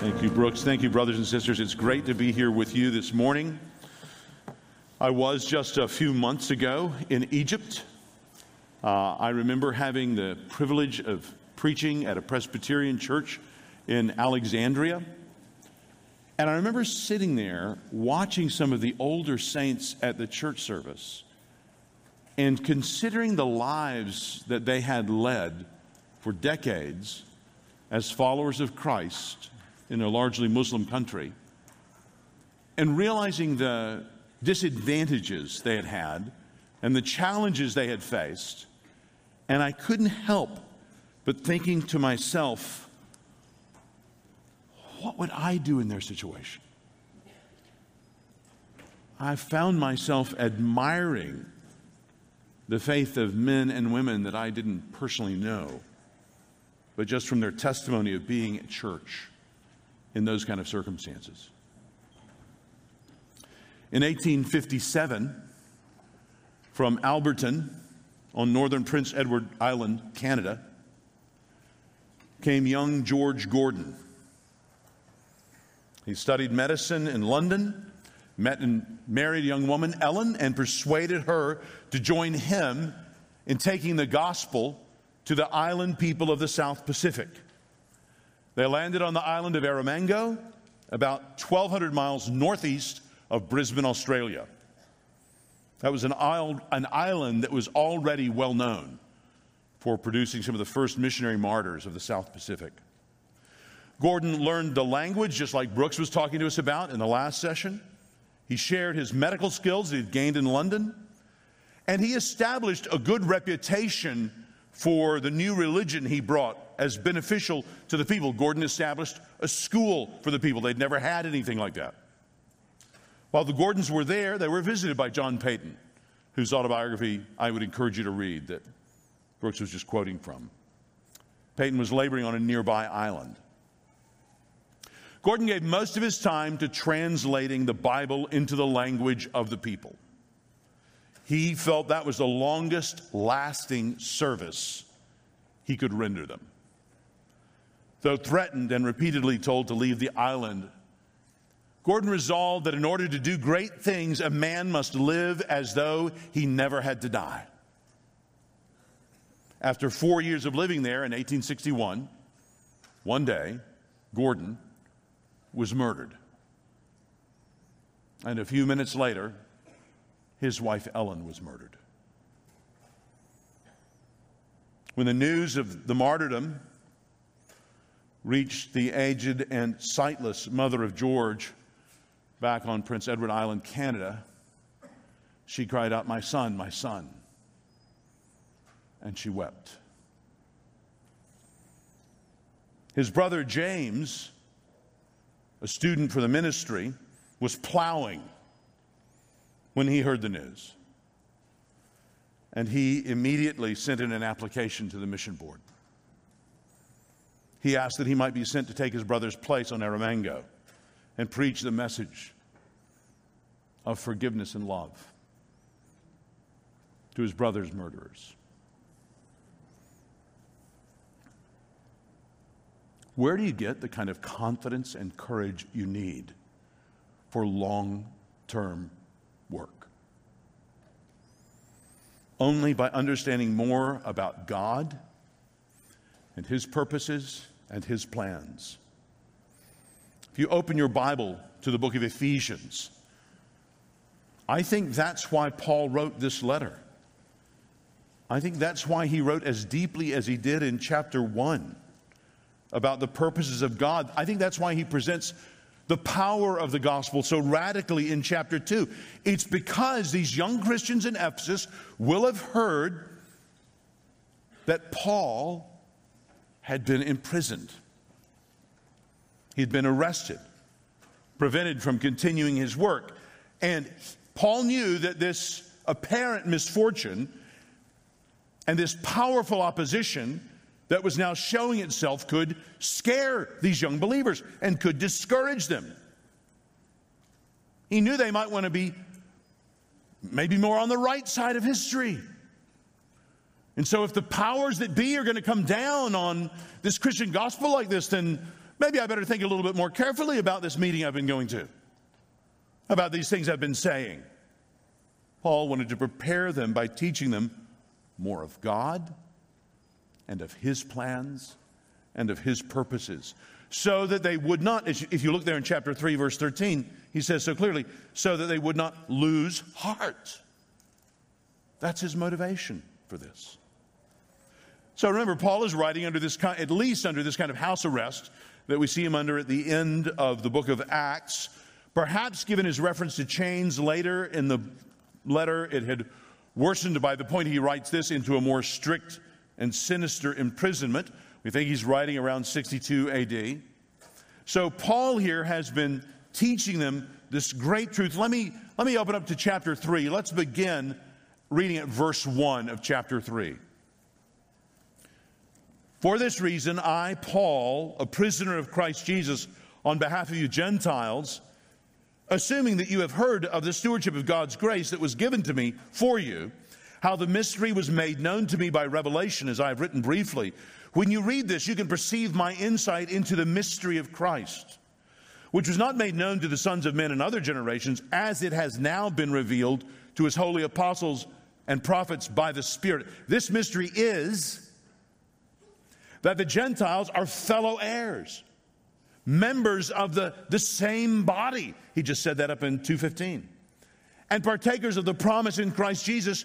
Thank you, Brooks. Thank you, brothers and sisters. It's great to be here with you this morning. I was just a few months ago in Egypt. Uh, I remember having the privilege of preaching at a Presbyterian church in Alexandria. And I remember sitting there watching some of the older saints at the church service and considering the lives that they had led for decades as followers of Christ in a largely Muslim country and realizing the disadvantages they had had and the challenges they had faced. And I couldn't help but thinking to myself, what would I do in their situation? I found myself admiring the faith of men and women that I didn't personally know, but just from their testimony of being at church in those kind of circumstances. In 1857, from Alberton on northern Prince Edward Island, Canada, came young George Gordon. He studied medicine in London, met and married a young woman, Ellen, and persuaded her to join him in taking the gospel to the island people of the South Pacific. They landed on the island of Erromango, about 1,200 miles northeast of Brisbane, Australia. That was an island, an island that was already well known for producing some of the first missionary martyrs of the South Pacific. Gordon learned the language, just like Brooks was talking to us about in the last session. He shared his medical skills that he'd gained in London, and he established a good reputation for the new religion he brought as beneficial to the people. Gordon established a school for the people. They'd never had anything like that. While the Gordons were there, they were visited by John Paton, whose autobiography I would encourage you to read that Brooks was just quoting from. Paton was laboring on a nearby island. Gordon gave most of his time to translating the Bible into the language of the people. He felt that was the longest lasting service he could render them. Though threatened and repeatedly told to leave the island, Gordon resolved that in order to do great things, a man must live as though he never had to die. After four years of living there in 1861, one day, Gordon was murdered. And a few minutes later, his wife Ellen was murdered. When the news of the martyrdom reached the aged and sightless mother of George back on Prince Edward Island, Canada, she cried out, My son, my son and she wept. His brother James, a student for the ministry, was plowing when he heard the news. And he immediately sent in an application to the mission board. He asked that he might be sent to take his brother's place on Erromango and preach the message of forgiveness and love to his brother's murderers. Where do you get the kind of confidence and courage you need for long term work? Only by understanding more about God and His purposes and His plans. If you open your Bible to the book of Ephesians, I think that's why Paul wrote this letter. I think that's why he wrote as deeply as he did in chapter 1 about the purposes of God. I think that's why he presents the power of the gospel so radically in chapter 2. It's because these young Christians in Ephesus will have heard that Paul had been imprisoned, he'd been arrested, prevented from continuing his work. And Paul knew that this apparent misfortune and this powerful opposition that was now showing itself could scare these young believers and could discourage them. He knew they might want to be maybe more on the right side of history. And so, if the powers that be are going to come down on this Christian gospel like this, then maybe I better think a little bit more carefully about this meeting I've been going to, about these things I've been saying. Paul wanted to prepare them by teaching them more of God and of His plans and of His purposes, so that they would not, if you look there in chapter 3, verse 13, he says so clearly, so that they would not lose heart. That's his motivation for this. So remember, Paul is writing under this, at least under this kind of house arrest that we see him under at the end of the book of Acts. Perhaps given his reference to chains later in the letter, it had worsened by the point he writes this into a more strict and sinister imprisonment. We think he's writing around 62 AD. So Paul here has been teaching them this great truth. Let me, let me open up to chapter 3. Let's begin reading at verse 1 of chapter 3. For this reason, I, Paul, a prisoner of Christ Jesus, on behalf of you Gentiles, assuming that you have heard of the stewardship of God's grace that was given to me for you, how the mystery was made known to me by revelation, as I have written briefly. When you read this, you can perceive my insight into the mystery of Christ, which was not made known to the sons of men in other generations, as it has now been revealed to his holy apostles and prophets by the Spirit. This mystery is that the Gentiles are fellow heirs members of the, the same body. He just said that up in 215. And partakers of the promise in Christ Jesus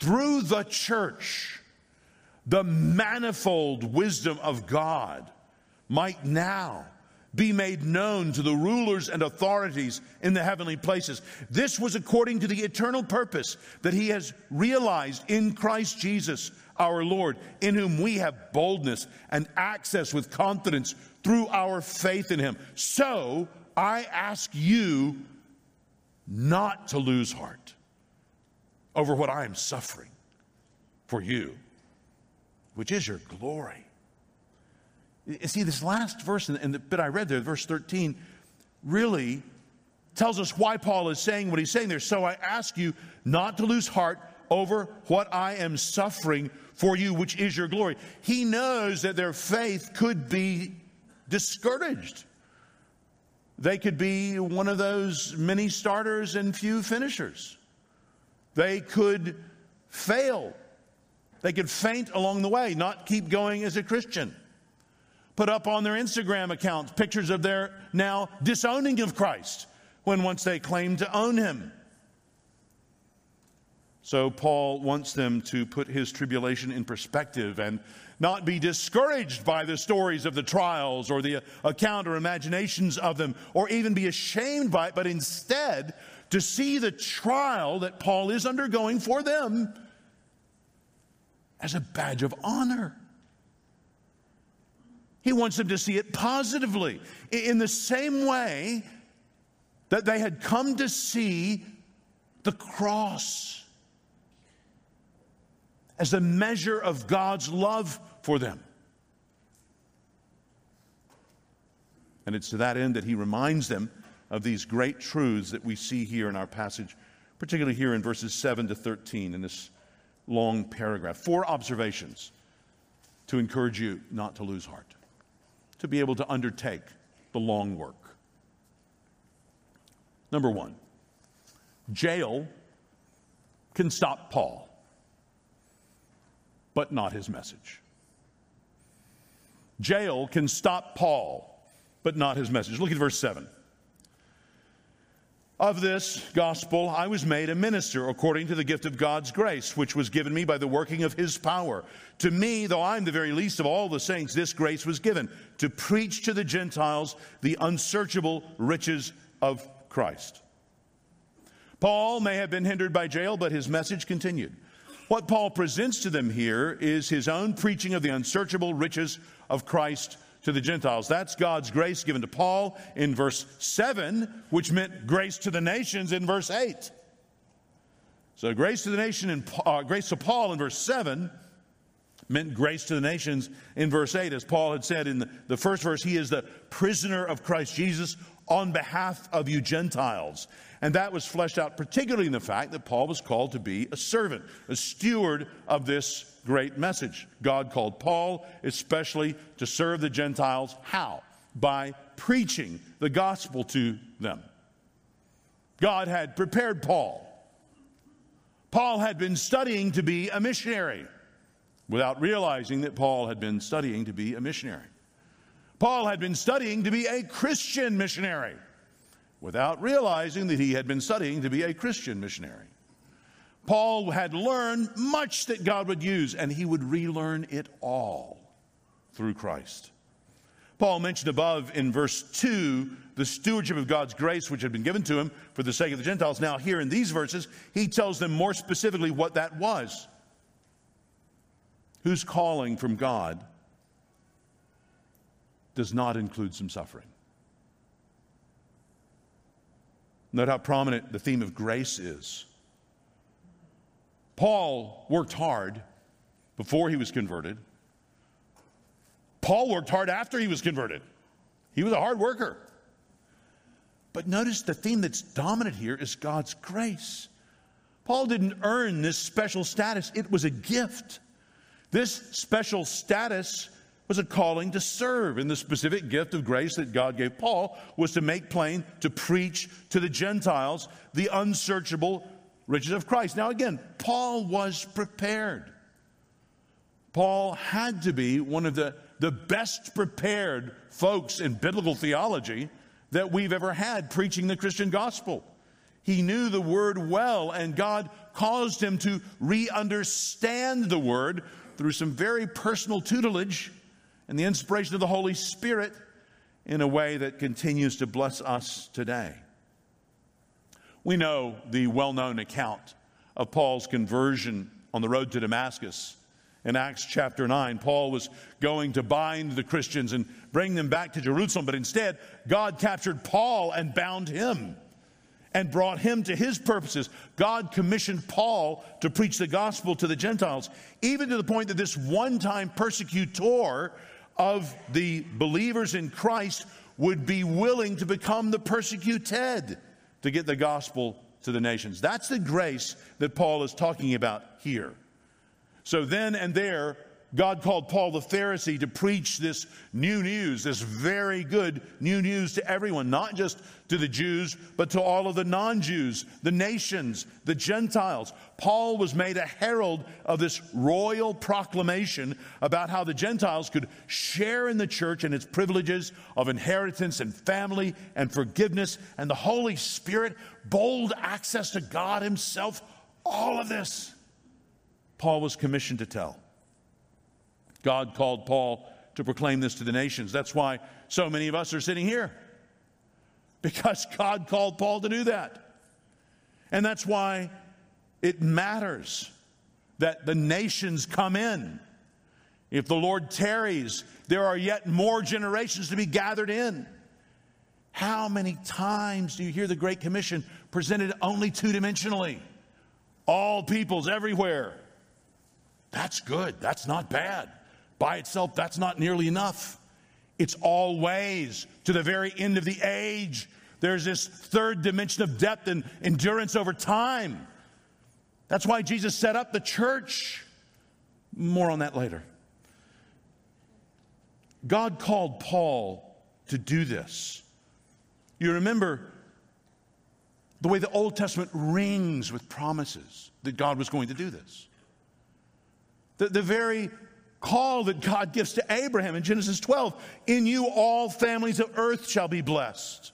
through the church, the manifold wisdom of God might now be made known to the rulers and authorities in the heavenly places. This was according to the eternal purpose that he has realized in Christ Jesus our Lord, in whom we have boldness and access with confidence through our faith in him. So I ask you not to lose heart over what I am suffering for you, which is your glory. You see, this last verse in the bit I read there, verse 13, really tells us why Paul is saying what he's saying there. So I ask you not to lose heart over what I am suffering for you, which is your glory. He knows that their faith could be discouraged. They could be one of those many starters and few finishers. They could fail. They could faint along the way, not keep going as a Christian. Put up on their Instagram accounts pictures of their now disowning of Christ when once they claimed to own him. So, Paul wants them to put his tribulation in perspective and not be discouraged by the stories of the trials or the account or imaginations of them, or even be ashamed by it, but instead to see the trial that Paul is undergoing for them as a badge of honor. He wants them to see it positively, in the same way that they had come to see the cross as the measure of God's love for them. And it's to that end that he reminds them of these great truths that we see here in our passage, particularly here in verses 7 to 13 in this long paragraph. Four observations to encourage you not to lose heart, to be able to undertake the long work. Number one, jail can stop Paul, but not his message. Jail can stop Paul, but not his message. Look at verse 7. Of this gospel I was made a minister according to the gift of God's grace, which was given me by the working of his power. To me, though I'm the very least of all the saints, this grace was given to preach to the Gentiles the unsearchable riches of Christ. Paul may have been hindered by jail, but his message continued. What Paul presents to them here is his own preaching of the unsearchable riches of Christ to the Gentiles. That's God's grace given to Paul in verse 7, which meant grace to the nations in verse 8. So, grace to the nation and uh, grace to Paul in verse 7 meant grace to the nations in verse 8. As Paul had said in the, the first verse, he is the prisoner of Christ Jesus on behalf of you Gentiles. And that was fleshed out particularly in the fact that Paul was called to be a servant, a steward of this great message. God called Paul especially to serve the Gentiles. How? By preaching the gospel to them. God had prepared Paul. Paul had been studying to be a missionary without realizing that Paul had been studying to be a missionary. Paul had been studying to be a Christian missionary without realizing that he had been studying to be a Christian missionary. Paul had learned much that God would use, and he would relearn it all through Christ. Paul mentioned above in verse 2 the stewardship of God's grace which had been given to him for the sake of the Gentiles. Now, here in these verses, he tells them more specifically what that was. Whose calling from God does not include some suffering. Note how prominent the theme of grace is. Paul worked hard before he was converted. Paul worked hard after he was converted. He was a hard worker. But notice the theme that's dominant here is God's grace. Paul didn't earn this special status, it was a gift. This special status was a calling to serve. And the specific gift of grace that God gave Paul was to make plain, to preach to the Gentiles the unsearchable riches of Christ. Now, again, Paul was prepared. Paul had to be one of the, the best prepared folks in biblical theology that we've ever had preaching the Christian gospel. He knew the word well, and God caused him to re understand the word through some very personal tutelage and the inspiration of the Holy Spirit in a way that continues to bless us today. We know the well known account of Paul's conversion on the road to Damascus. In Acts chapter 9, Paul was going to bind the Christians and bring them back to Jerusalem, but instead, God captured Paul and bound him and brought him to his purposes. God commissioned Paul to preach the gospel to the Gentiles, even to the point that this one time persecutor of the believers in Christ would be willing to become the persecuted to get the gospel to the nations. That's the grace that Paul is talking about here. So then and there, God called Paul the Pharisee to preach this new news, this very good new news to everyone, not just to the Jews, but to all of the non Jews, the nations, the Gentiles. Paul was made a herald of this royal proclamation about how the Gentiles could share in the church and its privileges of inheritance and family and forgiveness and the Holy Spirit, bold access to God Himself, all of this. Paul was commissioned to tell. God called Paul to proclaim this to the nations. That's why so many of us are sitting here, because God called Paul to do that. And that's why it matters that the nations come in. If the Lord tarries, there are yet more generations to be gathered in. How many times do you hear the Great Commission presented only two dimensionally? All peoples everywhere. That's good. That's not bad. By itself, that's not nearly enough. It's always to the very end of the age. There's this third dimension of depth and endurance over time. That's why Jesus set up the church. More on that later. God called Paul to do this. You remember the way the Old Testament rings with promises that God was going to do this. The, the very call that God gives to Abraham in Genesis 12 In you all families of earth shall be blessed.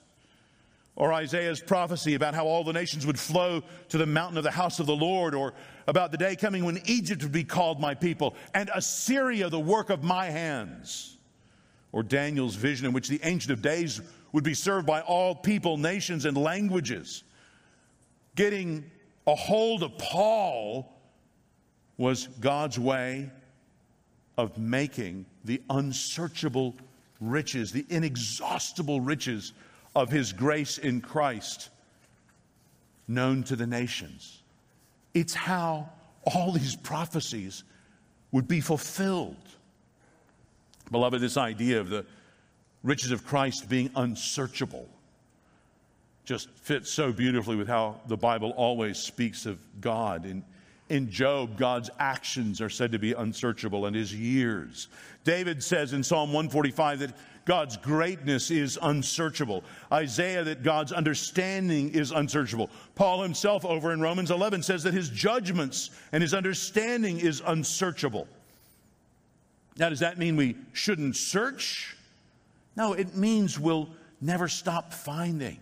Or Isaiah's prophecy about how all the nations would flow to the mountain of the house of the Lord, or about the day coming when Egypt would be called my people, and Assyria the work of my hands. Or Daniel's vision in which the Ancient of Days would be served by all people, nations, and languages. Getting a hold of Paul was God's way of making the unsearchable riches, the inexhaustible riches of his grace in Christ known to the nations. It's how all these prophecies would be fulfilled. Beloved, this idea of the riches of Christ being unsearchable just fits so beautifully with how the Bible always speaks of God. In, in Job, God's actions are said to be unsearchable and his years. David says in Psalm 145 that God's greatness is unsearchable. Isaiah that God's understanding is unsearchable. Paul himself over in Romans 11 says that his judgments and his understanding is unsearchable. Now, does that mean we shouldn't search? No, it means we'll never stop finding.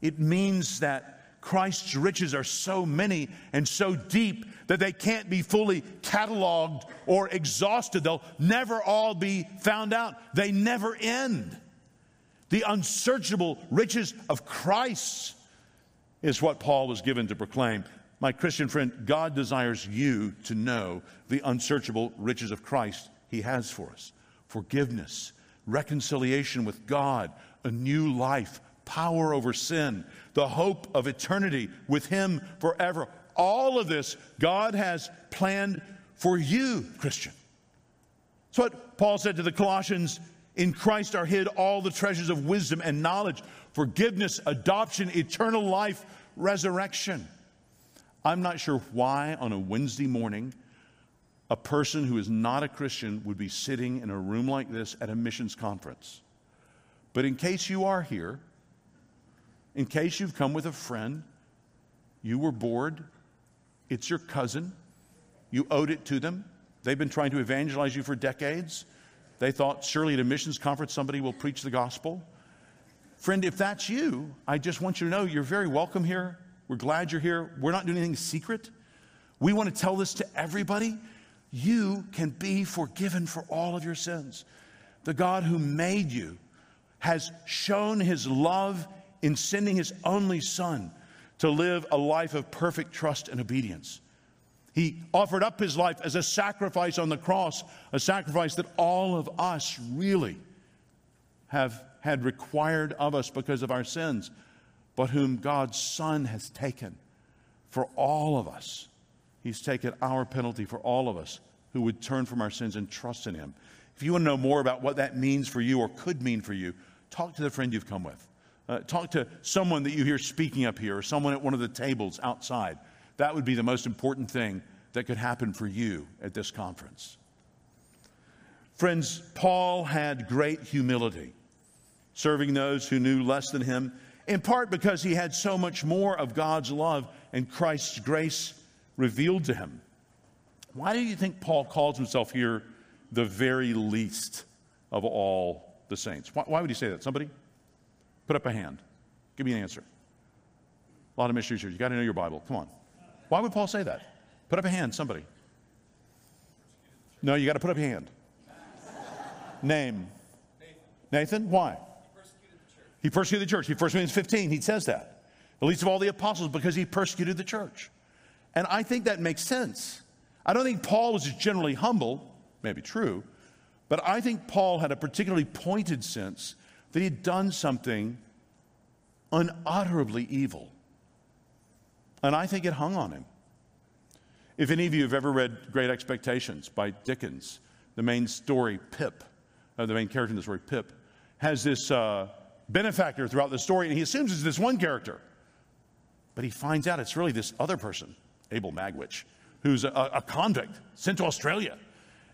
It means that Christ's riches are so many and so deep that they can't be fully cataloged or exhausted. They'll never all be found out, they never end. The unsearchable riches of Christ is what Paul was given to proclaim. My Christian friend, God desires you to know the unsearchable riches of Christ He has for us forgiveness, reconciliation with God, a new life, power over sin, the hope of eternity with Him forever. All of this God has planned for you, Christian. That's what Paul said to the Colossians in Christ are hid all the treasures of wisdom and knowledge, forgiveness, adoption, eternal life, resurrection. I'm not sure why on a Wednesday morning a person who is not a Christian would be sitting in a room like this at a missions conference. But in case you are here, in case you've come with a friend, you were bored, it's your cousin, you owed it to them, they've been trying to evangelize you for decades. They thought surely at a missions conference somebody will preach the gospel. Friend, if that's you, I just want you to know you're very welcome here. We're glad you're here. We're not doing anything secret. We want to tell this to everybody. You can be forgiven for all of your sins. The God who made you has shown his love in sending his only son to live a life of perfect trust and obedience. He offered up his life as a sacrifice on the cross, a sacrifice that all of us really have had required of us because of our sins but whom God's Son has taken for all of us. He's taken our penalty for all of us who would turn from our sins and trust in Him. If you want to know more about what that means for you or could mean for you, talk to the friend you've come with. Uh, talk to someone that you hear speaking up here or someone at one of the tables outside. That would be the most important thing that could happen for you at this conference. Friends, Paul had great humility, serving those who knew less than him in part because he had so much more of God's love and Christ's grace revealed to him. Why do you think Paul calls himself here the very least of all the saints? Why, why would he say that? Somebody? Put up a hand. Give me an answer. A lot of mysteries here. You got to know your Bible. Come on. Why would Paul say that? Put up a hand, somebody. No, you got to put up a hand. Name. Nathan? Why? He persecuted the church. He first Corinthians 15, he says that. The least of all the apostles because he persecuted the church. And I think that makes sense. I don't think Paul was generally humble, maybe true, but I think Paul had a particularly pointed sense that he had done something unutterably evil. And I think it hung on him. If any of you have ever read Great Expectations by Dickens, the main story, Pip, uh, the main character in the story, Pip, has this uh, benefactor throughout the story, and he assumes it's this one character. But he finds out it's really this other person, Abel Magwitch, who's a, a convict sent to Australia.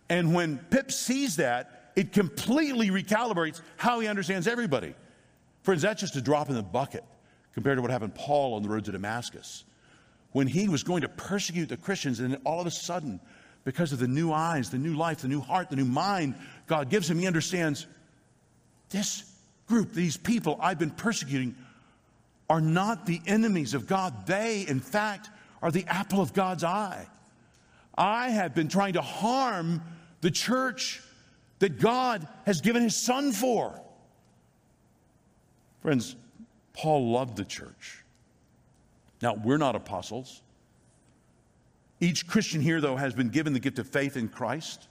And when Pip sees that, it completely recalibrates how he understands everybody. Friends, that's just a drop in the bucket compared to what happened to Paul on the road to Damascus. When he was going to persecute the Christians, and all of a sudden, because of the new eyes, the new life, the new heart, the new mind God gives him, he understands this group, these people I've been persecuting, are not the enemies of God. They, in fact, are the apple of God's eye. I have been trying to harm the church that God has given his son for. Friends, Paul loved the church. Now, we're not apostles. Each Christian here, though, has been given the gift of faith in Christ.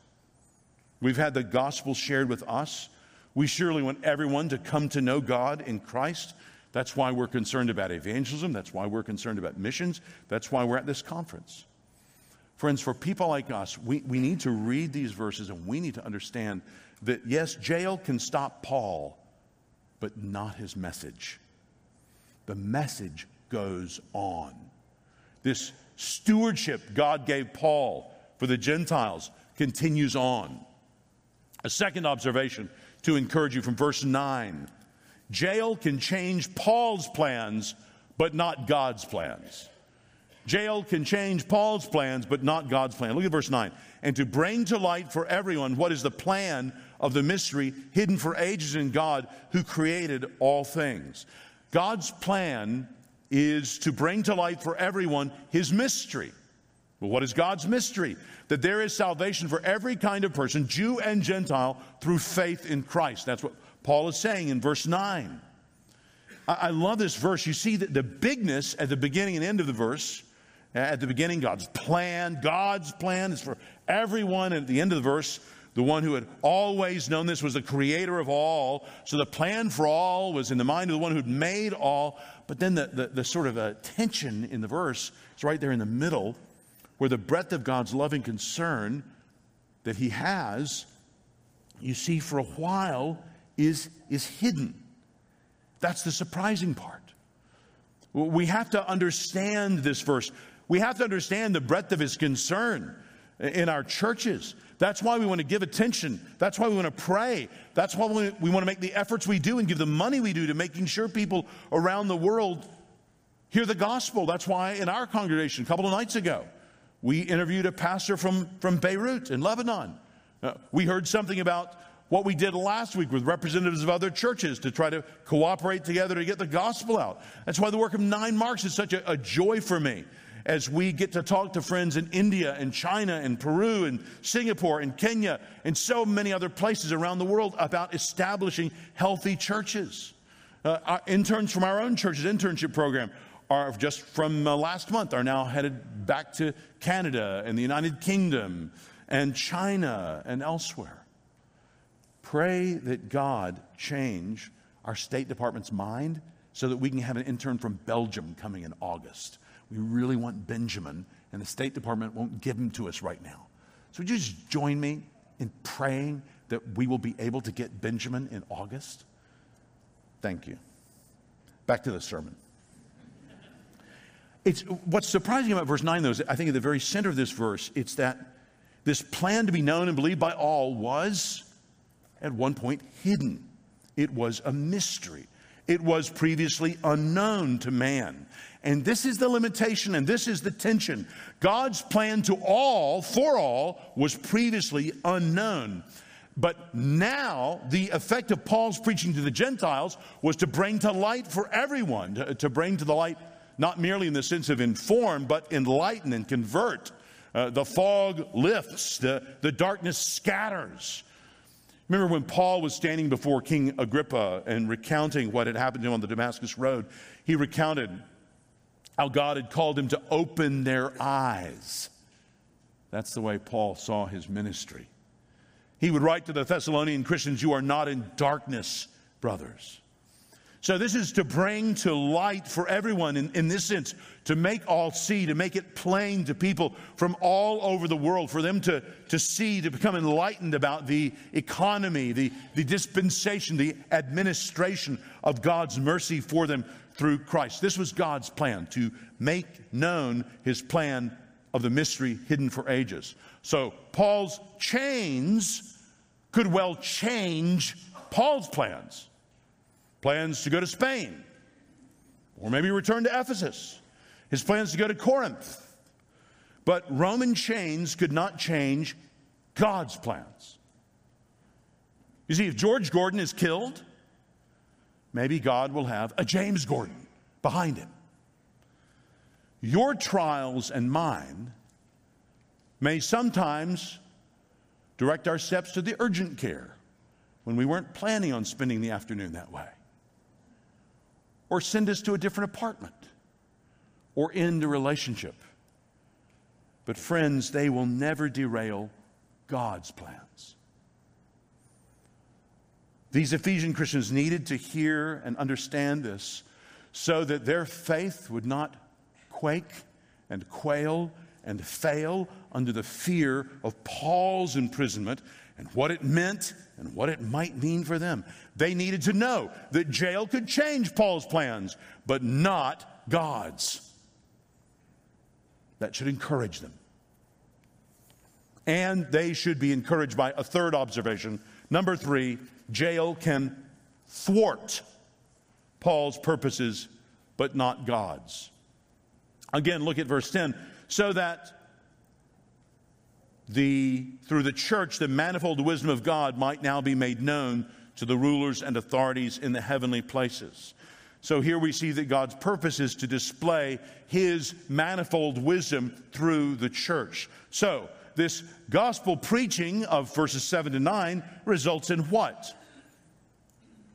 We've had the gospel shared with us. We surely want everyone to come to know God in Christ. That's why we're concerned about evangelism. That's why we're concerned about missions. That's why we're at this conference. Friends, for people like us, we, we need to read these verses and we need to understand that yes, jail can stop Paul, but not his message. The message goes on. This stewardship God gave Paul for the Gentiles continues on. A second observation to encourage you from verse 9 jail can change Paul's plans, but not God's plans. Jail can change Paul's plans, but not God's plan. Look at verse 9. And to bring to light for everyone what is the plan of the mystery hidden for ages in God who created all things. God's plan is to bring to light for everyone his mystery. Well, what is God's mystery? That there is salvation for every kind of person, Jew and Gentile, through faith in Christ. That's what Paul is saying in verse 9. I, love this verse. You see that the bigness at the beginning and end of the verse. At the beginning, God's plan, God's plan is for everyone. And at the end of the verse, the one who had always known this was the creator of all. So the plan for all was in the mind of the one who'd made all. But then the, the, the sort of a tension in the verse is right there in the middle, where the breadth of God's loving concern that he has, you see, for a while is, is hidden. That's the surprising part. We have to understand this verse. We have to understand the breadth of his concern in our churches. That's why we want to give attention. That's why we want to pray. That's why we want to make the efforts we do and give the money we do to making sure people around the world hear the gospel. That's why in our congregation, a couple of nights ago, we interviewed a pastor from, from Beirut in Lebanon. Uh, we heard something about what we did last week with representatives of other churches to try to cooperate together to get the gospel out. That's why the work of Nine Marks is such a, a joy for me as we get to talk to friends in India and China and Peru and Singapore and Kenya and so many other places around the world about establishing healthy churches. Uh, interns from our own church's internship program are just from uh, last month are now headed back to Canada and the United Kingdom and China and elsewhere. Pray that God change our State Department's mind so that we can have an intern from Belgium coming in August we really want Benjamin, and the State Department won't give him to us right now. So, would you just join me in praying that we will be able to get Benjamin in August? Thank you. Back to the sermon. It's, what's surprising about verse 9, though, is I think at the very center of this verse, it's that this plan to be known and believed by all was at one point hidden. It was a mystery. It was previously unknown to man. And this is the limitation and this is the tension. God's plan to all, for all, was previously unknown. But now, the effect of Paul's preaching to the Gentiles was to bring to light for everyone, to, bring to the light not merely in the sense of inform, but enlighten and convert. Uh, the fog lifts, the, the darkness scatters. Remember when Paul was standing before King Agrippa and recounting what had happened to him on the Damascus Road? He recounted how God had called him to open their eyes. That's the way Paul saw his ministry. He would write to the Thessalonian Christians, You are not in darkness, brothers. So, this is to bring to light for everyone, in, in this sense, to make all see, to make it plain to people from all over the world, for them to, to see, to become enlightened about the economy, the, the dispensation, the administration of God's mercy for them through Christ. This was God's plan to make known his plan of the mystery hidden for ages. So Paul's chains could well change Paul's plans. Plans to go to Spain, or maybe return to Ephesus. His plans to go to Corinth. But Roman chains could not change God's plans. You see, if George Gordon is killed, maybe God will have a James Gordon behind him. Your trials and mine may sometimes direct our steps to the urgent care when we weren't planning on spending the afternoon that way, or send us to a different apartment, or end a relationship. But, friends, they will never derail God's plans. These Ephesian Christians needed to hear and understand this so that their faith would not quake and quail and fail under the fear of Paul's imprisonment and what it meant and what it might mean for them. They needed to know that jail could change Paul's plans, but not God's. That should encourage them. And they should be encouraged by a third observation. Number three, jail can thwart Paul's purposes, but not God's. Again, look at verse 10. So that the, through the church, the manifold wisdom of God might now be made known to the rulers and authorities in the heavenly places. So here we see that God's purpose is to display his manifold wisdom through the church. So, this gospel preaching of verses 7 to 9 results in what?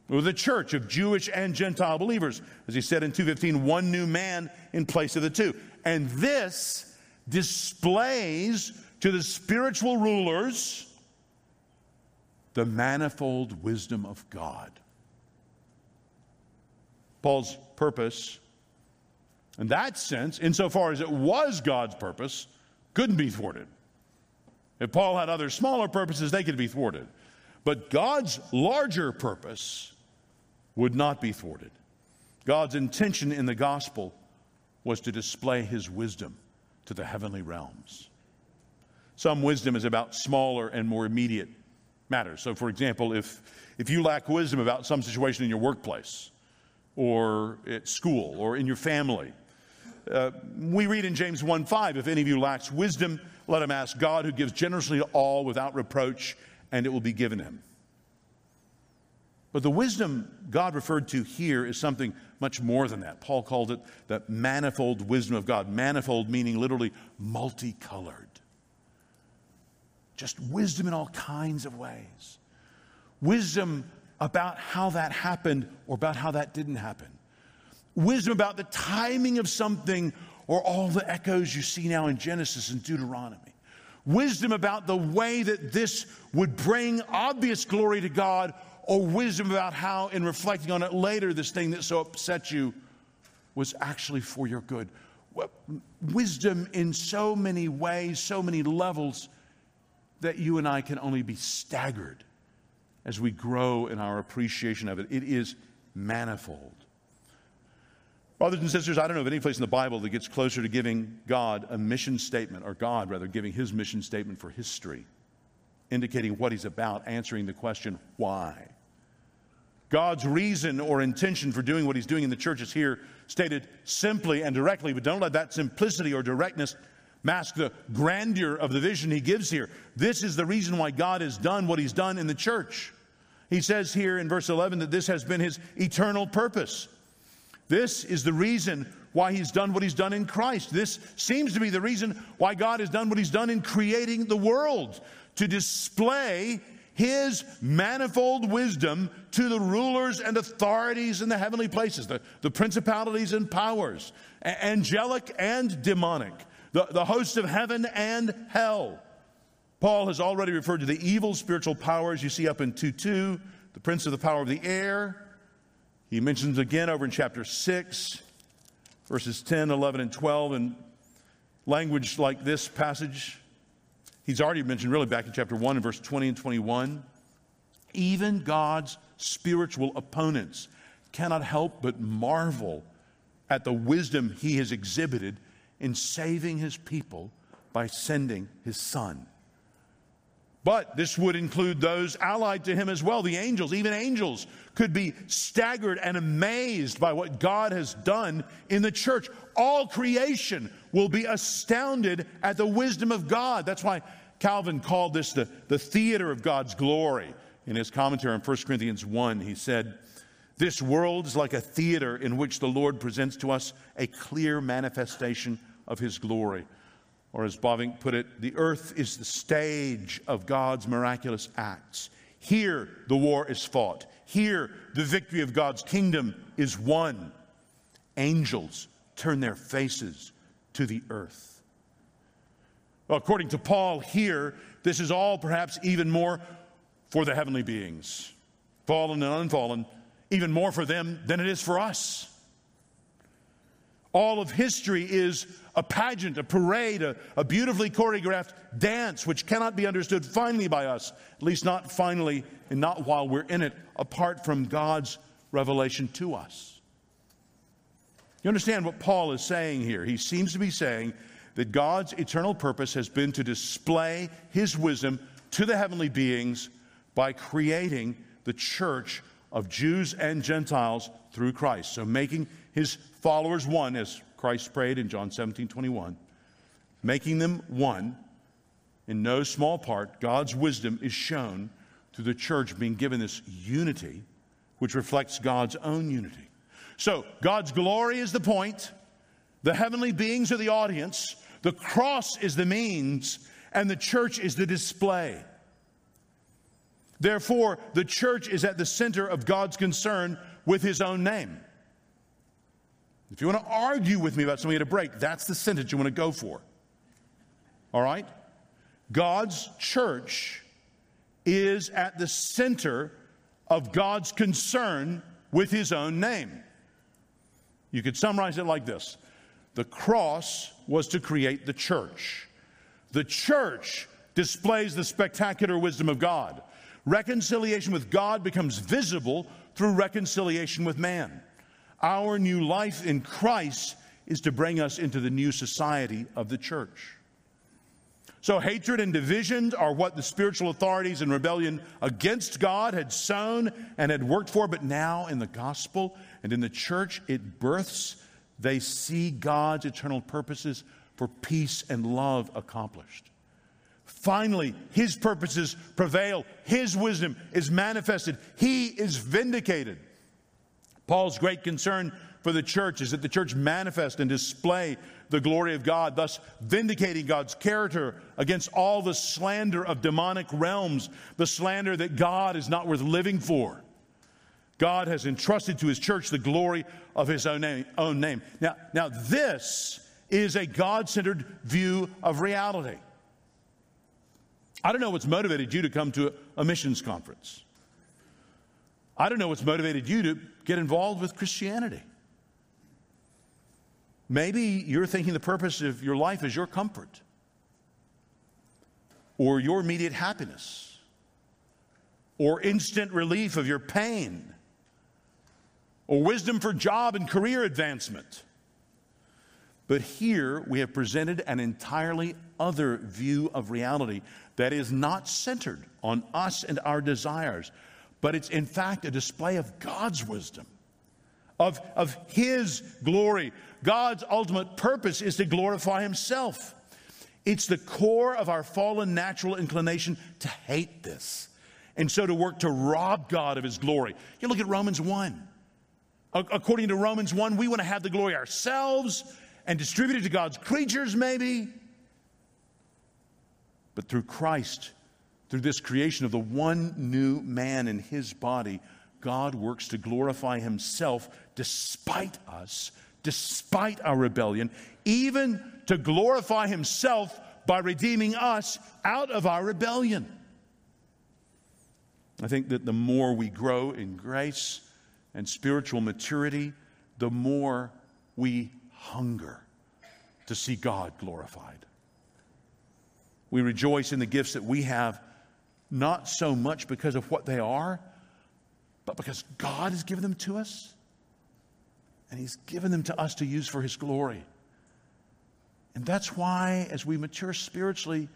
The church of Jewish and Gentile believers. As he said in 215, one new man in place of the two. And this displays to the spiritual rulers the manifold wisdom of God. Paul's purpose, in that sense, insofar as it was God's purpose, couldn't be thwarted. If Paul had other smaller purposes, they could be thwarted. But God's larger purpose would not be thwarted. God's intention in the gospel was to display his wisdom to the heavenly realms. Some wisdom is about smaller and more immediate matters. So, for example, if, if you lack wisdom about some situation in your workplace or at school or in your family, uh, we read in James 1 5, if any of you lacks wisdom, let him ask God who gives generously to all without reproach, and it will be given him. But the wisdom God referred to here is something much more than that. Paul called it the manifold wisdom of God. Manifold meaning literally multicolored just wisdom in all kinds of ways. Wisdom about how that happened or about how that didn't happen. Wisdom about the timing of something or all the echoes you see now in Genesis and Deuteronomy. Wisdom about the way that this would bring obvious glory to God, or wisdom about how, in reflecting on it later, this thing that so upset you was actually for your good. Wisdom in so many ways, so many levels that you and I can only be staggered as we grow in our appreciation of it. It is manifold. Brothers and sisters, I don't know of any place in the Bible that gets closer to giving God a mission statement, or God rather, giving his mission statement for history, indicating what he's about, answering the question, why? God's reason or intention for doing what he's doing in the church is here stated simply and directly, but don't let that simplicity or directness mask the grandeur of the vision he gives here. This is the reason why God has done what he's done in the church. He says here in verse 11 that this has been his eternal purpose. This is the reason why he's done what he's done in Christ. This seems to be the reason why God has done what he's done in creating the world to display his manifold wisdom to the rulers and authorities in the heavenly places, the, the principalities and powers, angelic and demonic the, the hosts of heaven and hell. Paul has already referred to the evil spiritual powers you see up in 2 2, the prince of the power of the air. He mentions again over in chapter 6, verses 10, 11, and 12, and language like this passage. He's already mentioned really back in chapter 1 and verse 20 and 21. Even God's spiritual opponents cannot help but marvel at the wisdom he has exhibited in saving his people by sending his son. But this would include those allied to him as well, the angels. Even angels could be staggered and amazed by what God has done in the church. All creation will be astounded at the wisdom of God. That's why Calvin called this the, the theater of God's glory. In his commentary on 1 Corinthians 1, he said, This world is like a theater in which the Lord presents to us a clear manifestation of his glory. Or as Bavinck put it, the earth is the stage of God's miraculous acts. Here the war is fought. Here the victory of God's kingdom is won. Angels turn their faces to the earth. Well, according to Paul here, this is all perhaps even more for the heavenly beings. fallen and unfallen, even more for them than it is for us. All of history is a pageant, a parade, a, a, beautifully choreographed dance which cannot be understood finally by us, at least not finally and not while we're in it, apart from God's revelation to us. You understand what Paul is saying here? He seems to be saying that God's eternal purpose has been to display his wisdom to the heavenly beings by creating the church of Jews and Gentiles through Christ. So making his followers one, as Christ prayed in John 17 21, making them one. In no small part, God's wisdom is shown through the church being given this unity, which reflects God's own unity. So, God's glory is the point, the heavenly beings are the audience, the cross is the means, and the church is the display. Therefore, the church is at the center of God's concern with his own name. If you want to argue with me about something at a break, that's the sentence you want to go for. All right? God's church is at the center of God's concern with his own name. You could summarize it like this The cross was to create the church. The church displays the spectacular wisdom of God. Reconciliation with God becomes visible through reconciliation with man. Our new life in Christ is to bring us into the new society of the church. So, hatred and division are what the spiritual authorities in rebellion against God had sown and had worked for, but now in the gospel and in the church, it births. They see God's eternal purposes for peace and love accomplished. Finally, his purposes prevail. His wisdom is manifested. He is vindicated. Paul's great concern for the church is that the church manifest and display the glory of God, thus vindicating God's character against all the slander of demonic realms, the slander that God is not worth living for. God has entrusted to his church the glory of his own name. Own name. Now, now, this is a God centered view of reality. I don't know what's motivated you to come to a missions conference. I don't know what's motivated you to get involved with Christianity. Maybe you're thinking the purpose of your life is your comfort or your immediate happiness or instant relief of your pain or wisdom for job and career advancement. But here we have presented an entirely other view of reality that is not centered on us and our desires, but it's in fact a display of God's wisdom, of, of His glory. God's ultimate purpose is to glorify Himself. It's the core of our fallen natural inclination to hate this, and so to work to rob God of His glory. You look at Romans 1. According to Romans 1, we want to have the glory ourselves and distribute it to God's creatures, maybe. But through Christ, through this creation of the one new man in his body, God works to glorify himself despite us, despite our rebellion, even to glorify himself by redeeming us out of our rebellion. I think that the more we grow in grace and spiritual maturity, the more we hunger to see God glorified. We rejoice in the gifts that we have not so much because of what they are, but because God has given them to us. And He's given them to us to use for His glory. And that's why, as we mature spiritually,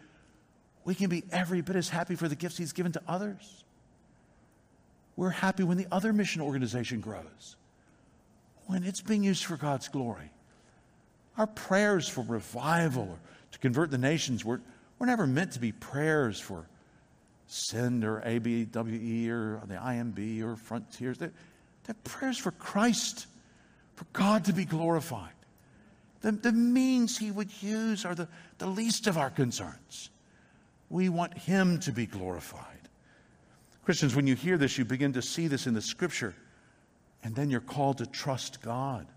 we can be every bit as happy for the gifts He's given to others. We're happy when the other mission organization grows, when it's being used for God's glory. Our prayers for revival or to convert the nations were, were never meant to be prayers for Send or ABWE or the IMB or Frontiers. They're, they're prayers for Christ, for God to be glorified. The, the means He would use are the, the least of our concerns. We want Him to be glorified. Christians, when you hear this, you begin to see this in the Scripture, and then you're called to trust God.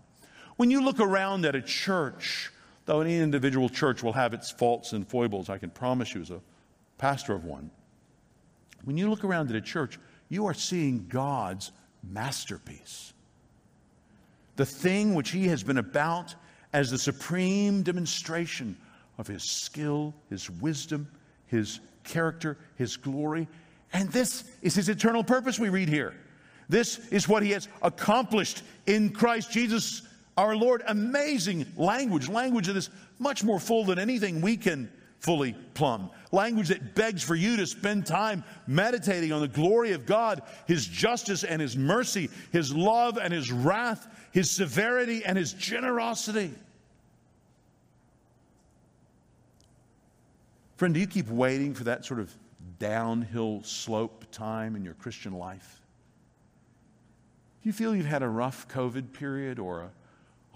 When you look around at a church, though any individual church will have its faults and foibles, I can promise you as a pastor of one. When you look around at a church, you are seeing God's masterpiece. The thing which He has been about as the supreme demonstration of His skill, His wisdom, His character, His glory. And this is His eternal purpose, we read here. This is what He has accomplished in Christ Jesus our Lord. Amazing language, language that is much more full than anything we can fully plumb. Language that begs for you to spend time meditating on the glory of God, His justice and His mercy, His love and His wrath, His severity and His generosity. Friend, do you keep waiting for that sort of downhill slope time in your Christian life? Do you feel you've had a rough COVID period or a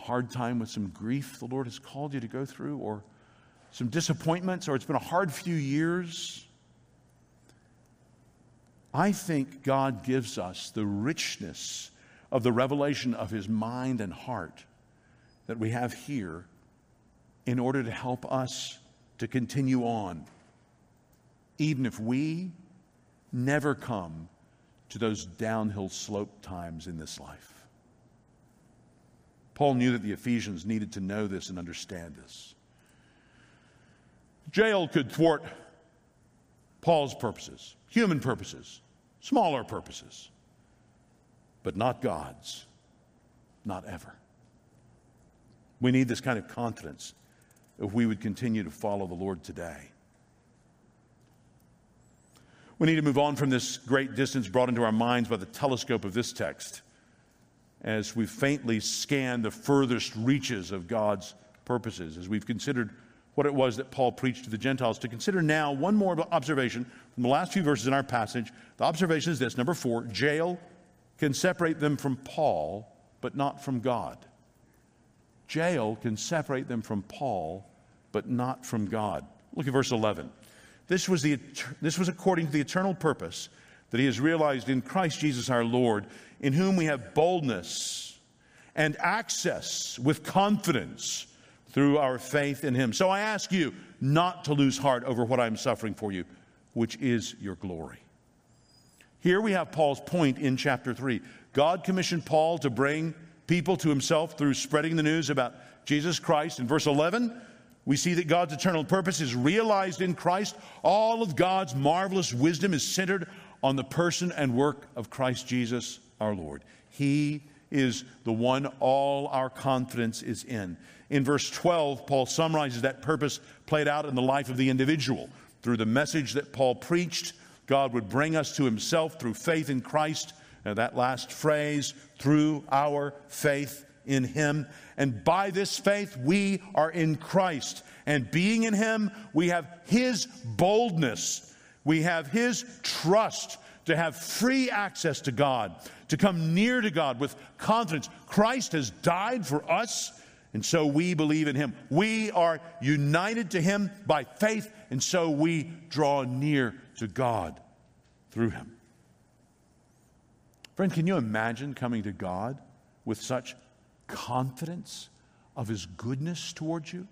hard time with some grief the Lord has called you to go through, or some disappointments, or it's been a hard few years. I think God gives us the richness of the revelation of His mind and heart that we have here in order to help us to continue on, even if we never come to those downhill slope times in this life. Paul knew that the Ephesians needed to know this and understand this. Jail could thwart Paul's purposes, human purposes, smaller purposes, but not God's. Not ever. We need this kind of confidence if we would continue to follow the Lord today. We need to move on from this great distance brought into our minds by the telescope of this text as we've faintly scan the furthest reaches of God's purposes, as we've considered what it was that Paul preached to the Gentiles, to consider now one more observation from the last few verses in our passage. The observation is this number four, jail can separate them from Paul, but not from God. Jail can separate them from Paul, but not from God. Look at verse 11. This was, the, this was according to the eternal purpose that he has realized in Christ Jesus our Lord, in whom we have boldness and access with confidence through our faith in him. So I ask you not to lose heart over what I'm suffering for you, which is your glory. Here we have Paul's point in chapter 3. God commissioned Paul to bring people to himself through spreading the news about Jesus Christ. In verse 11, we see that God's eternal purpose is realized in Christ. All of God's marvelous wisdom is centered on the person and work of Christ Jesus our Lord. He is the one all our confidence is in. In verse 12, Paul summarizes that purpose played out in the life of the individual. Through the message that Paul preached, God would bring us to himself through faith in Christ. Now, that last phrase, through our faith in him. And by this faith, we are in Christ. And being in him, we have his boldness we have His trust to have free access to God, to come near to God with confidence. Christ has died for us, and so we believe in Him. We are united to Him by faith, and so we draw near to God through Him. Friend, can you imagine coming to God with such confidence of His goodness towards you?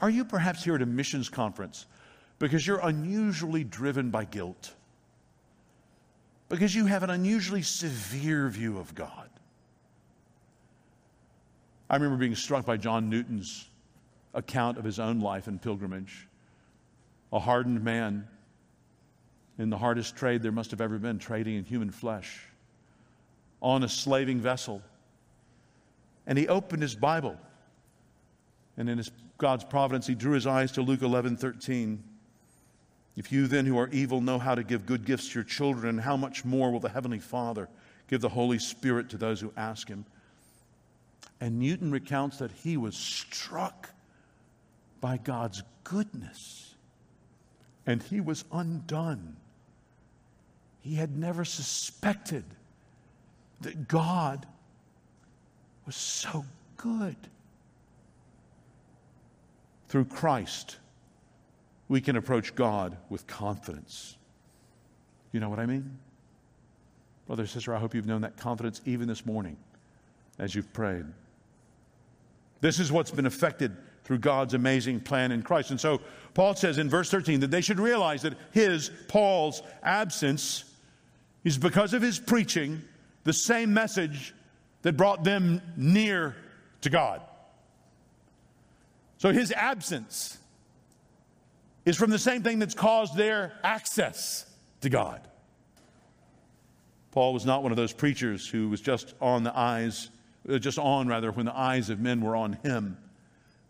Are you perhaps here at a missions conference because you're unusually driven by guilt, because you have an unusually severe view of God. I remember being struck by John Newton's account of his own life and pilgrimage. A hardened man in the hardest trade there must have ever been, trading in human flesh, on a slaving vessel. And he opened his Bible. And in his God's providence, he drew his eyes to Luke 11 13. If you then, who are evil, know how to give good gifts to your children, how much more will the Heavenly Father give the Holy Spirit to those who ask Him? And Newton recounts that he was struck by God's goodness and he was undone. He had never suspected that God was so good. Through Christ, we can approach God with confidence. You know what I mean? Brother, and sister, I hope you've known that confidence even this morning as you've prayed. This is what's been effected through God's amazing plan in Christ. And so Paul says in verse 13 that they should realize that his, Paul's, absence is because of his preaching the same message that brought them near to God. So his absence is from the same thing that's caused their access to God. Paul was not one of those preachers who was just on the eyes, uh, just on rather, when the eyes of men were on him.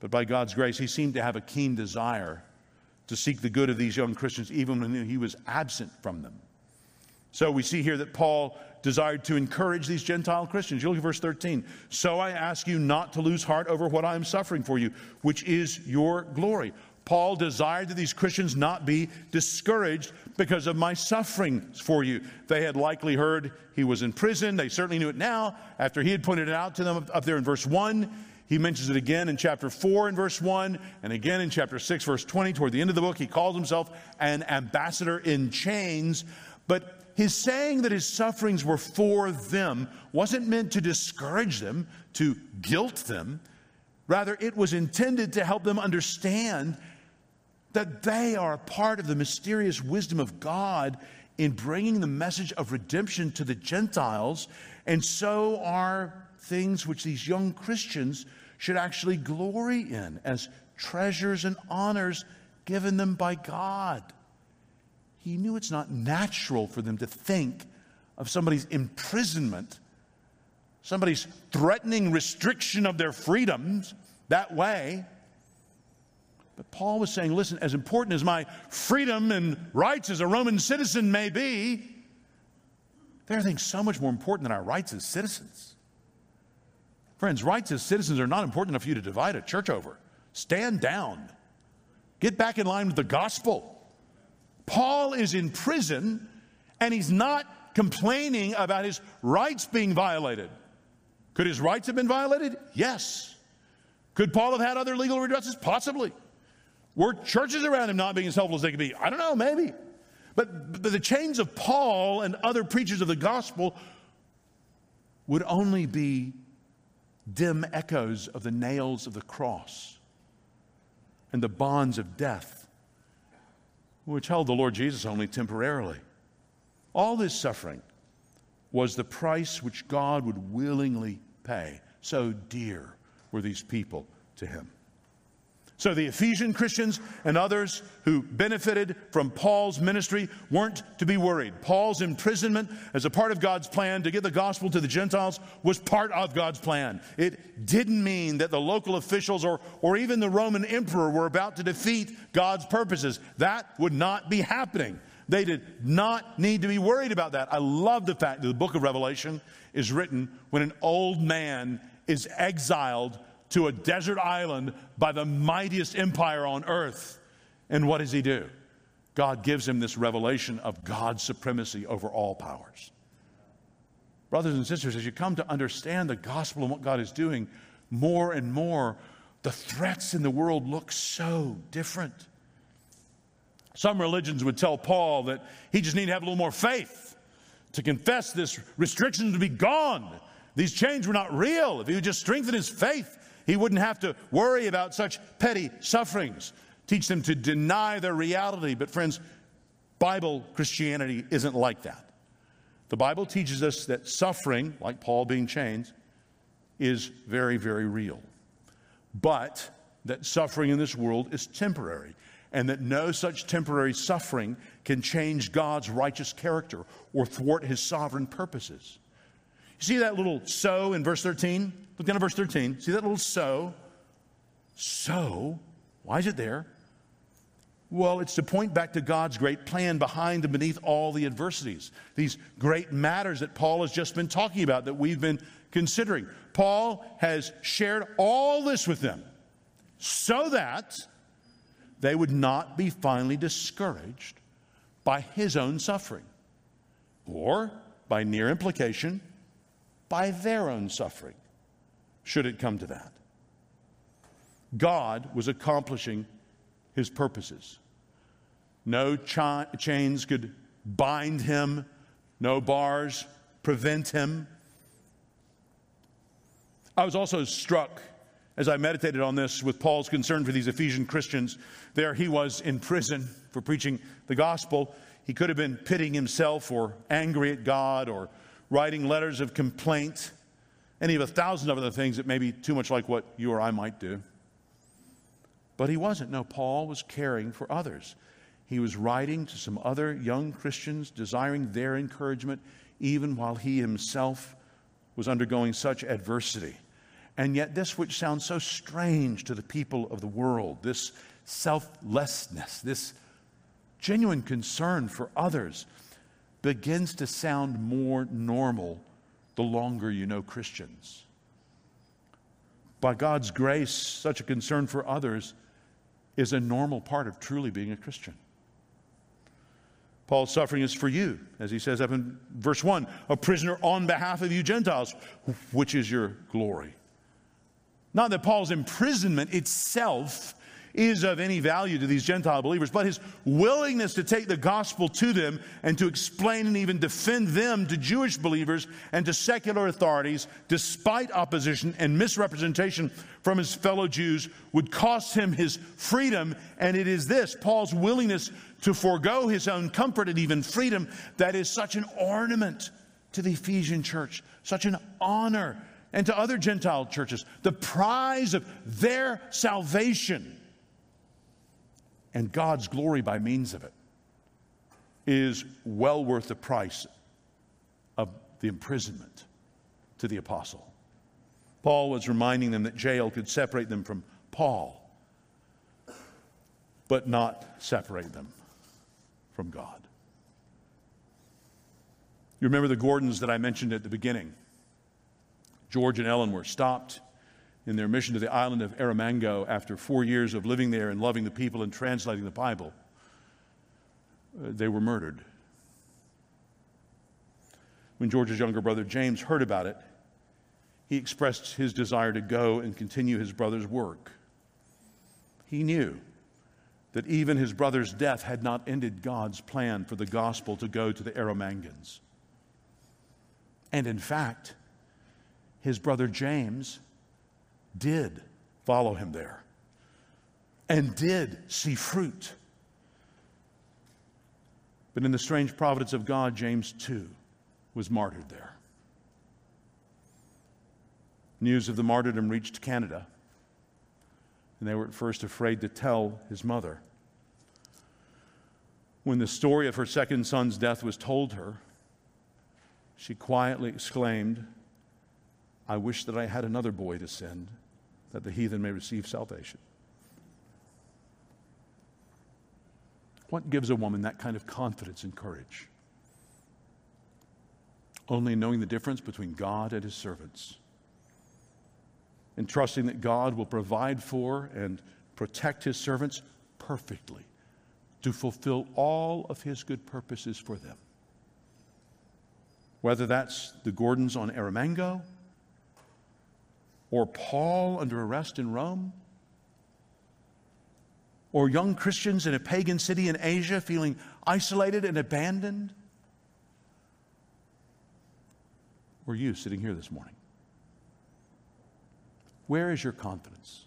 But by God's grace, he seemed to have a keen desire to seek the good of these young Christians, even when he was absent from them. So we see here that Paul desired to encourage these Gentile Christians. You look at verse 13. So I ask you not to lose heart over what I am suffering for you, which is your glory. Paul desired that these Christians not be discouraged because of my sufferings for you. They had likely heard he was in prison. They certainly knew it now after he had pointed it out to them up there in verse 1. He mentions it again in chapter 4 and verse 1, and again in chapter 6, verse 20. Toward the end of the book, he calls himself an ambassador in chains. But his saying that his sufferings were for them wasn't meant to discourage them, to guilt them. Rather, it was intended to help them understand that they are a part of the mysterious wisdom of God in bringing the message of redemption to the Gentiles, and so are things which these young Christians should actually glory in as treasures and honors given them by God. He knew it's not natural for them to think of somebody's imprisonment, somebody's threatening restriction of their freedoms that way. But Paul was saying, listen, as important as my freedom and rights as a Roman citizen may be, there are things so much more important than our rights as citizens. Friends, rights as citizens are not important enough for you to divide a church over. Stand down. Get back in line with the gospel. Paul is in prison and he's not complaining about his rights being violated. Could his rights have been violated? Yes. Could Paul have had other legal redresses? Possibly. Were churches around him not being as helpful as they could be? I don't know, maybe. But, but the chains of Paul and other preachers of the gospel would only be dim echoes of the nails of the cross and the bonds of death, which held the Lord Jesus only temporarily. All this suffering was the price which God would willingly pay. So dear were these people to him. So the Ephesian Christians and others who benefited from Paul's ministry weren't to be worried. Paul's imprisonment as a part of God's plan to get the gospel to the Gentiles was part of God's plan. It didn't mean that the local officials or, or even the Roman emperor were about to defeat God's purposes. That would not be happening. They did not need to be worried about that. I love the fact that the book of Revelation is written when an old man is exiled to a desert island by the mightiest empire on earth. And what does he do? God gives him this revelation of God's supremacy over all powers. Brothers and sisters, as you come to understand the gospel and what God is doing, more and more, the threats in the world look so different. Some religions would tell Paul that he just needed to have a little more faith to confess this restriction to be gone. These chains were not real. If he would just strengthen his faith, he wouldn't have to worry about such petty sufferings. Teach them to deny their reality. But, friends, Bible Christianity isn't like that. The Bible teaches us that suffering, like Paul being chained, is very, very real. But that suffering in this world is temporary, and that no such temporary suffering can change God's righteous character or thwart his sovereign purposes. You see that little so in verse 13? Look down at verse 13. See that little so? So? Why is it there? Well, it's to point back to God's great plan behind and beneath all the adversities, these great matters that Paul has just been talking about, that we've been considering. Paul has shared all this with them so that they would not be finally discouraged by his own suffering, or by near implication, by their own suffering, should it come to that. God was accomplishing his purposes. No cha- chains could bind him, no bars prevent him. I was also struck As I meditated on this with Paul's concern for these Ephesian Christians, there he was in prison for preaching the gospel. He could have been pitting himself or angry at God or writing letters of complaint, any of a thousand other things that may be too much like what you or I might do. But he wasn't. No, Paul was caring for others. He was writing to some other young Christians, desiring their encouragement, even while he himself was undergoing such adversity. And yet, this which sounds so strange to the people of the world, this selflessness, this genuine concern for others, begins to sound more normal the longer you know Christians. By God's grace, such a concern for others is a normal part of truly being a Christian. Paul's suffering is for you, as he says up in verse 1 a prisoner on behalf of you Gentiles, which is your glory. Not that Paul's imprisonment itself is of any value to these Gentile believers, but his willingness to take the gospel to them and to explain and even defend them to Jewish believers and to secular authorities, despite opposition and misrepresentation from his fellow Jews, would cost him his freedom. And it is this Paul's willingness to forego his own comfort and even freedom that is such an ornament to the Ephesian church, such an honor and to other Gentile churches, the prize of their salvation and God's glory by means of it is well worth the price of the imprisonment to the apostle. Paul was reminding them that jail could separate them from Paul, but not separate them from God. You remember the Gordons that I mentioned at the beginning? George and Ellen were stopped in their mission to the island of Erromango after four years of living there and loving the people and translating the Bible. Uh, they were murdered. When George's younger brother James heard about it, he expressed his desire to go and continue his brother's work. He knew that even his brother's death had not ended God's plan for the gospel to go to the Erromangans. And in fact, his brother James did follow him there and did see fruit. But in the strange providence of God, James too was martyred there. News of the martyrdom reached Canada, and they were at first afraid to tell his mother. When the story of her second son's death was told her, she quietly exclaimed, I wish that I had another boy to send, that the heathen may receive salvation. What gives a woman that kind of confidence and courage? Only knowing the difference between God and his servants. And trusting that God will provide for and protect his servants perfectly to fulfill all of his good purposes for them. Whether that's the Gordons on Erromango or Paul under arrest in Rome? Or young Christians in a pagan city in Asia feeling isolated and abandoned? Or you sitting here this morning? Where is your confidence?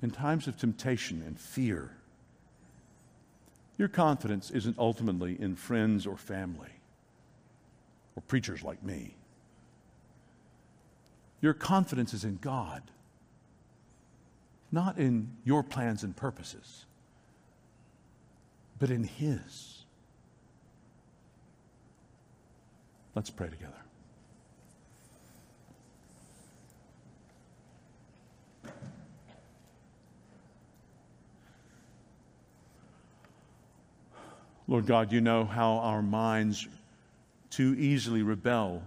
In times of temptation and fear, your confidence isn't ultimately in friends or family or preachers like me. Your confidence is in God, not in your plans and purposes, but in His. Let's pray together. Lord God, you know how our minds too easily rebel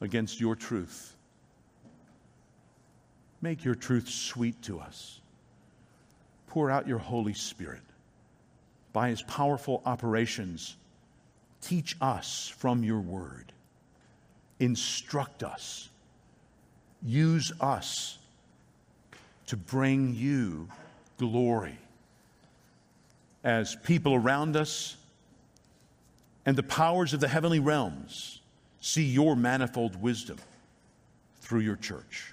against your truth. Make your truth sweet to us. Pour out your Holy Spirit. By his powerful operations, teach us from your word. Instruct us. Use us to bring you glory as people around us and the powers of the heavenly realms see your manifold wisdom through your church.